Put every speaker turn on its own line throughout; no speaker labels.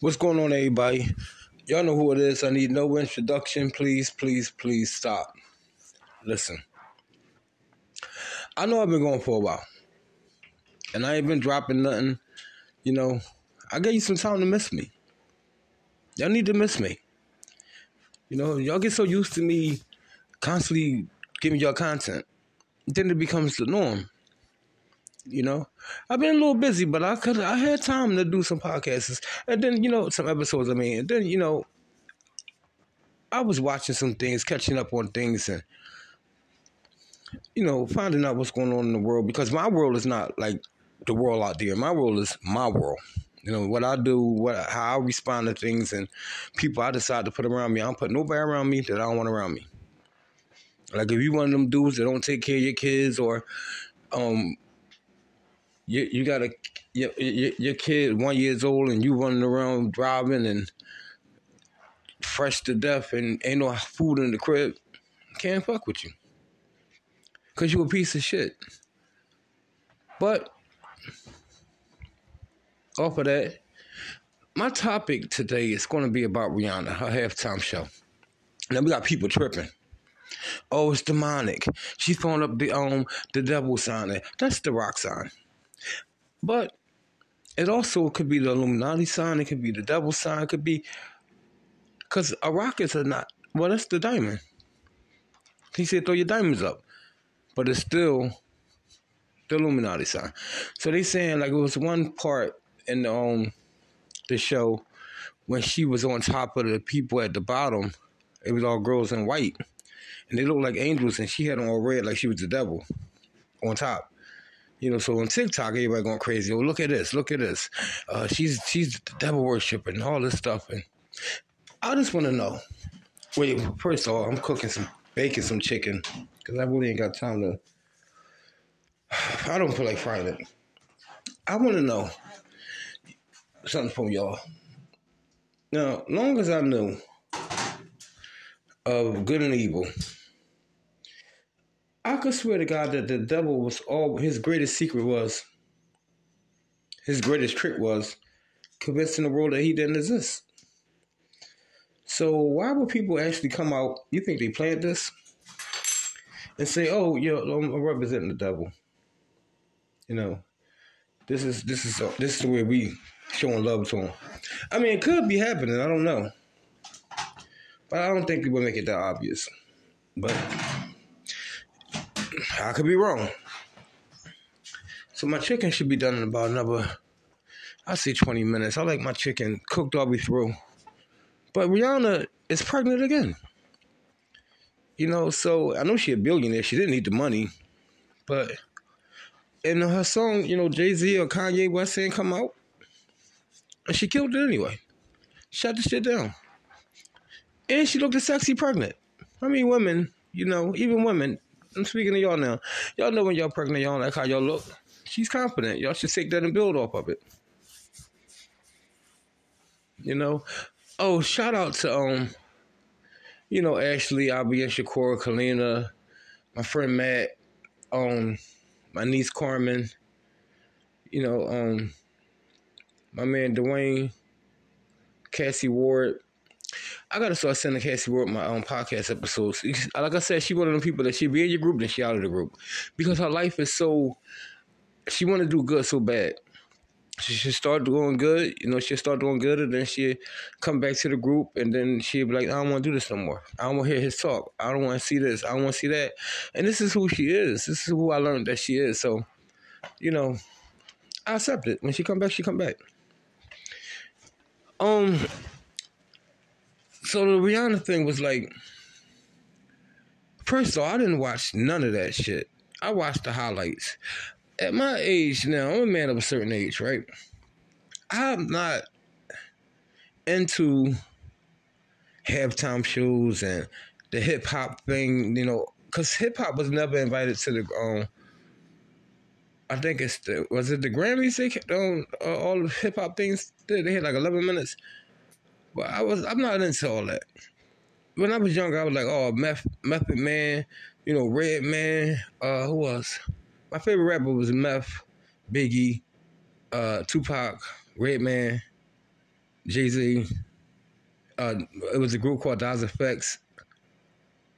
What's going on, everybody? Y'all know who it is. I need no introduction. Please, please, please stop. Listen. I know I've been going for a while. And I ain't been dropping nothing. You know, I gave you some time to miss me. Y'all need to miss me. You know, y'all get so used to me constantly giving y'all content. Then it becomes the norm. You know, I've been a little busy, but I could I had time to do some podcasts, and then you know some episodes. I mean, and then you know, I was watching some things, catching up on things, and you know, finding out what's going on in the world because my world is not like the world out there. My world is my world. You know what I do, what how I respond to things, and people I decide to put around me. I don't put nobody around me that I don't want around me. Like if you one of them dudes that don't take care of your kids or um you you got a your, your, your kid one years old and you running around driving and fresh to death and ain't no food in the crib, can't fuck with you. Cause you a piece of shit. But off of that, my topic today is going to be about Rihanna, her halftime show. Now we got people tripping. Oh, it's demonic. She's throwing up the um the devil sign. That's the rock sign. But it also could be the Illuminati sign. It could be the devil sign. It could be because a rockets is a not. Well, that's the diamond. He said throw your diamonds up, but it's still the Illuminati sign. So they saying like it was one part in the um the show when she was on top of the people at the bottom. It was all girls in white, and they looked like angels, and she had on all red like she was the devil on top. You know, so on TikTok, everybody going crazy. Oh, look at this, look at this. Uh, she's she's devil worshiping all this stuff. And I just want to know. Wait, first of all, I'm cooking some baking some chicken because I really ain't got time to. I don't feel like frying it. I want to know something from y'all. Now, long as I knew of good and evil, I could swear to God that the devil was all his greatest secret was, his greatest trick was convincing the world that he didn't exist. So why would people actually come out? You think they planned this and say, "Oh, yeah, I'm representing the devil." You know, this is this is this is the way we showing love to him. I mean, it could be happening. I don't know, but I don't think people make it that obvious. But I could be wrong. So my chicken should be done in about another, I say 20 minutes. I like my chicken cooked all the way through. But Rihanna is pregnant again. You know, so I know she a billionaire. She didn't need the money. But in her song, you know, Jay-Z or Kanye West saying come out. And she killed it anyway. Shut the shit down. And she looked sexy pregnant. I mean, women, you know, even women, I'm speaking to y'all now. Y'all know when y'all pregnant, y'all like how y'all look. She's confident. Y'all should take that and build off of it. You know? Oh, shout out to um, you know, Ashley, Abby and Shakura, Kalina, my friend Matt, um, my niece Carmen, you know, um, my man Dwayne, Cassie Ward. I gotta start sending Cassie Ward my own podcast episodes. Like I said, she one of them people that she be in your group, then she out of the group because her life is so. She want to do good so bad. She should start doing good, you know. She'll start doing good, and then she come back to the group, and then she'll be like, "I don't want to do this no more. I don't want to hear his talk. I don't want to see this. I don't want to see that." And this is who she is. This is who I learned that she is. So, you know, I accept it. When she come back, she come back. Um, so the Rihanna thing was like, first of all, I didn't watch none of that shit. I watched the highlights. At my age now, I'm a man of a certain age, right? I'm not into halftime shows and the hip hop thing, you know, because hip hop was never invited to the um. I think it's the was it the Grammys they kept on uh, all the hip hop things they they had like eleven minutes, but I was I'm not into all that. When I was younger, I was like, oh, Meth Method Man, you know, Redman. Uh, who else? My favorite rapper was Meth, Biggie, uh, Tupac, Redman, Jay Z. Uh, it was a group called Das EFX.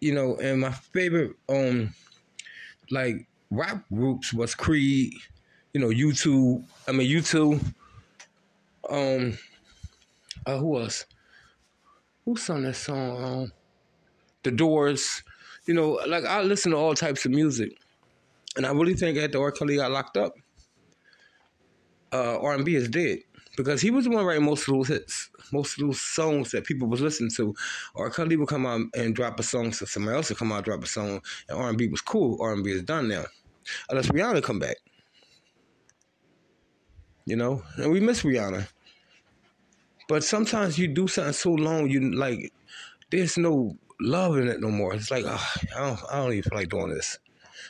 You know, and my favorite um like rap groups was Creed, you know, YouTube. I mean YouTube. Um uh, who else? Who sung that song? Um, the Doors. You know, like I listen to all types of music. And I really think after R. Kelly got locked up, uh, R&B is dead because he was the one writing most of those hits, most of those songs that people was listening to. R. Kelly would come out and drop a song, so somebody else would come out and drop a song, and R&B was cool. R&B is done now, unless Rihanna come back. You know, and we miss Rihanna. But sometimes you do something so long, you like, there's no love in it no more. It's like, oh, I don't, I don't even feel like doing this.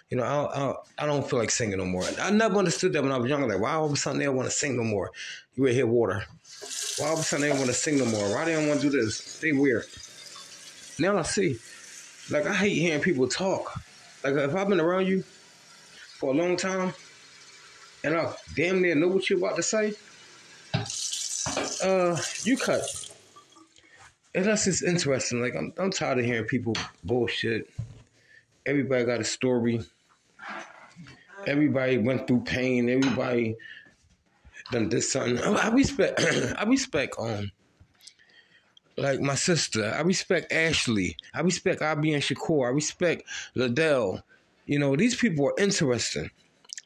You know, I don't, I, I don't feel like singing no more. I never understood that when I was younger. Like, why all of a sudden they don't want to sing no more? You would hear water. Why all of a sudden they don't want to sing no more? Why they don't want to do this? They weird. Now I see. Like, I hate hearing people talk. Like, if I've been around you for a long time and I damn near know what you're about to say, uh, you cut. Unless it's interesting. Like, I'm, I'm tired of hearing people bullshit. Everybody got a story. Everybody went through pain. Everybody done this something. I respect. I respect um, like my sister. I respect Ashley. I respect Abby and Shakur. I respect Liddell. You know, these people are interesting.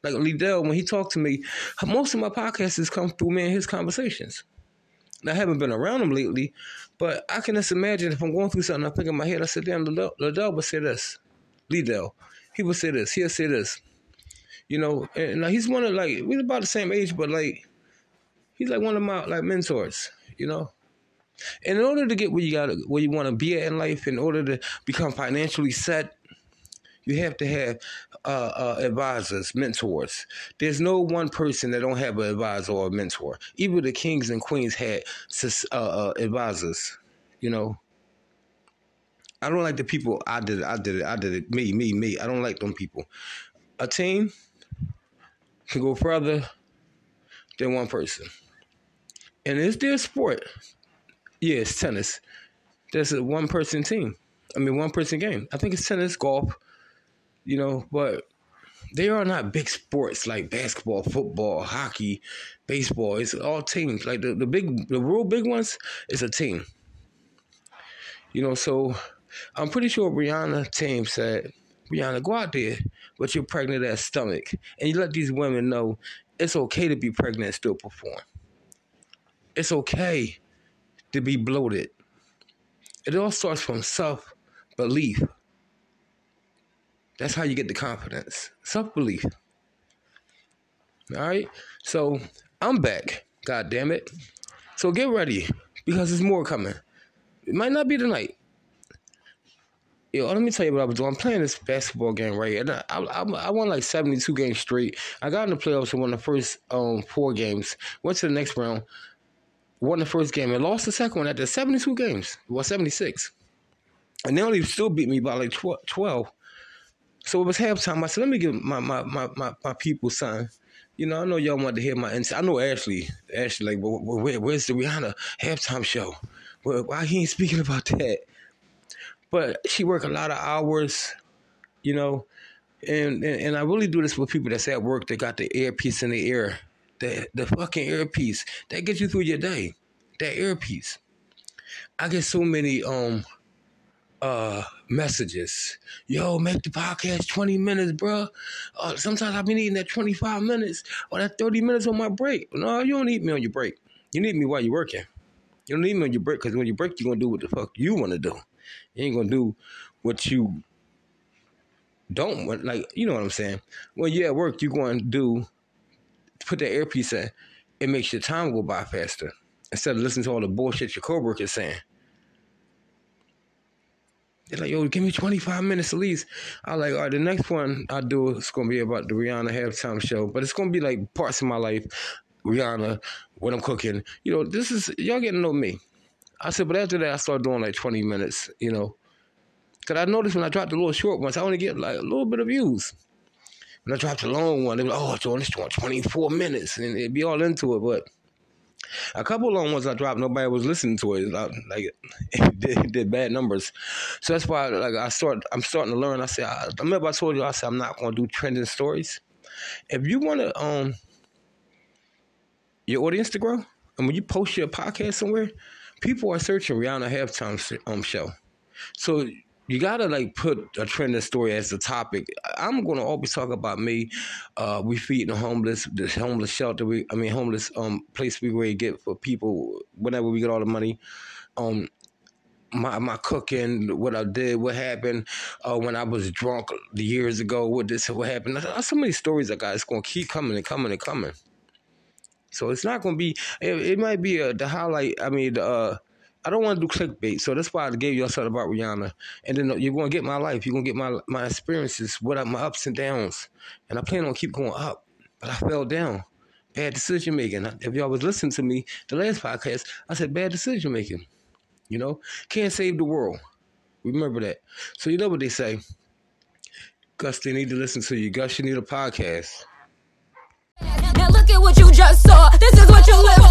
Like Liddell, when he talked to me, most of my podcasts come through me and his conversations. I haven't been around him lately, but I can just imagine if I'm going through something, I think in my head, I said, damn, Liddell, would say this. Liddell. He would say this. He'll say this. You know, and he's one of like we're about the same age, but like he's like one of my like mentors. You know, and in order to get where you got where you want to be at in life, in order to become financially set, you have to have uh, uh, advisors, mentors. There's no one person that don't have an advisor or a mentor. Even the kings and queens had uh, uh, advisors. You know, I don't like the people. I did it. I did it. I did it. Me, me, me. I don't like them people. A team can go further than one person, and it's their sport. Yeah, tennis. That's a one person team. I mean, one person game. I think it's tennis, golf. You know, but they are not big sports like basketball, football, hockey, baseball. It's all teams. Like the, the big, the real big ones, it's a team. You know, so I'm pretty sure Rihanna team said, Rihanna, go out there but you're pregnant ass stomach and you let these women know it's okay to be pregnant and still perform. It's okay to be bloated. It all starts from self belief. That's how you get the confidence. Self belief. All right? So I'm back. God damn it. So get ready because there's more coming. It might not be tonight. Yo, let me tell you what I was doing. I'm playing this basketball game right, and I, I, I won like 72 games straight. I got in the playoffs and won the first um, four games. Went to the next round, won the first game, and lost the second one after 72 games. Well, 76, and they only still beat me by like 12. So it was halftime. I said, "Let me give my my my my, my people something." You know, I know y'all want to hear my insight. I know Ashley. Ashley, like, where, where's the Rihanna halftime show? why he ain't speaking about that? But she work a lot of hours, you know, and, and, and I really do this with people that's at work that got the earpiece in the ear, the the fucking earpiece that gets you through your day, that earpiece. I get so many um uh messages. Yo, make the podcast 20 minutes, bro. Uh, sometimes I've been eating that 25 minutes or that 30 minutes on my break. No, you don't need me on your break. You need me while you're working. You don't need me on your break, because when you break, you're gonna do what the fuck you want to do. You ain't gonna do what you don't want. Like you know what I'm saying. When you're at work, you're going to do put that earpiece in. It makes your time go by faster instead of listening to all the bullshit your coworkers saying. They're like, yo, give me 25 minutes at least. I like, all right, the next one I do is gonna be about the Rihanna halftime show, but it's gonna be like parts of my life, Rihanna, what I'm cooking. You know, this is y'all getting to know me. I said, but after that, I started doing like 20 minutes. You know, because I noticed when I dropped the little short ones, I only get like a little bit of views. When I dropped the long one, they were like, oh, this one 24 minutes, and it'd be all into it, but. A couple of long ones I dropped, nobody was listening to it. Like it did, did bad numbers, so that's why like I start. I'm starting to learn. I said, I, I remember I told you I said I'm not going to do trending stories. If you want to, um, your audience to grow, and when you post your podcast somewhere, people are searching Rihanna halftime um show. So you gotta like put a trending story as the topic. I'm gonna always talk about me. Uh, we feed the homeless, the homeless shelter. We, I mean, homeless um place we where get for people whenever we get all the money. Um, my my cooking, what I did, what happened uh, when I was drunk the years ago, what this, what happened. There's so many stories I got. It's gonna keep coming and coming and coming. So it's not gonna be. It, it might be a, the highlight. I mean, the. Uh, I don't want to do clickbait, so that's why I gave you all something about Rihanna. And then uh, you're gonna get my life. You're gonna get my my experiences, what my ups and downs. And I plan on keep going up, but I fell down. Bad decision making. If y'all was listening to me the last podcast, I said bad decision making. You know, can't save the world. Remember that. So you know what they say. Gus, they need to listen to you. Gus, you need a podcast.
Now look at what you just saw. This is what you live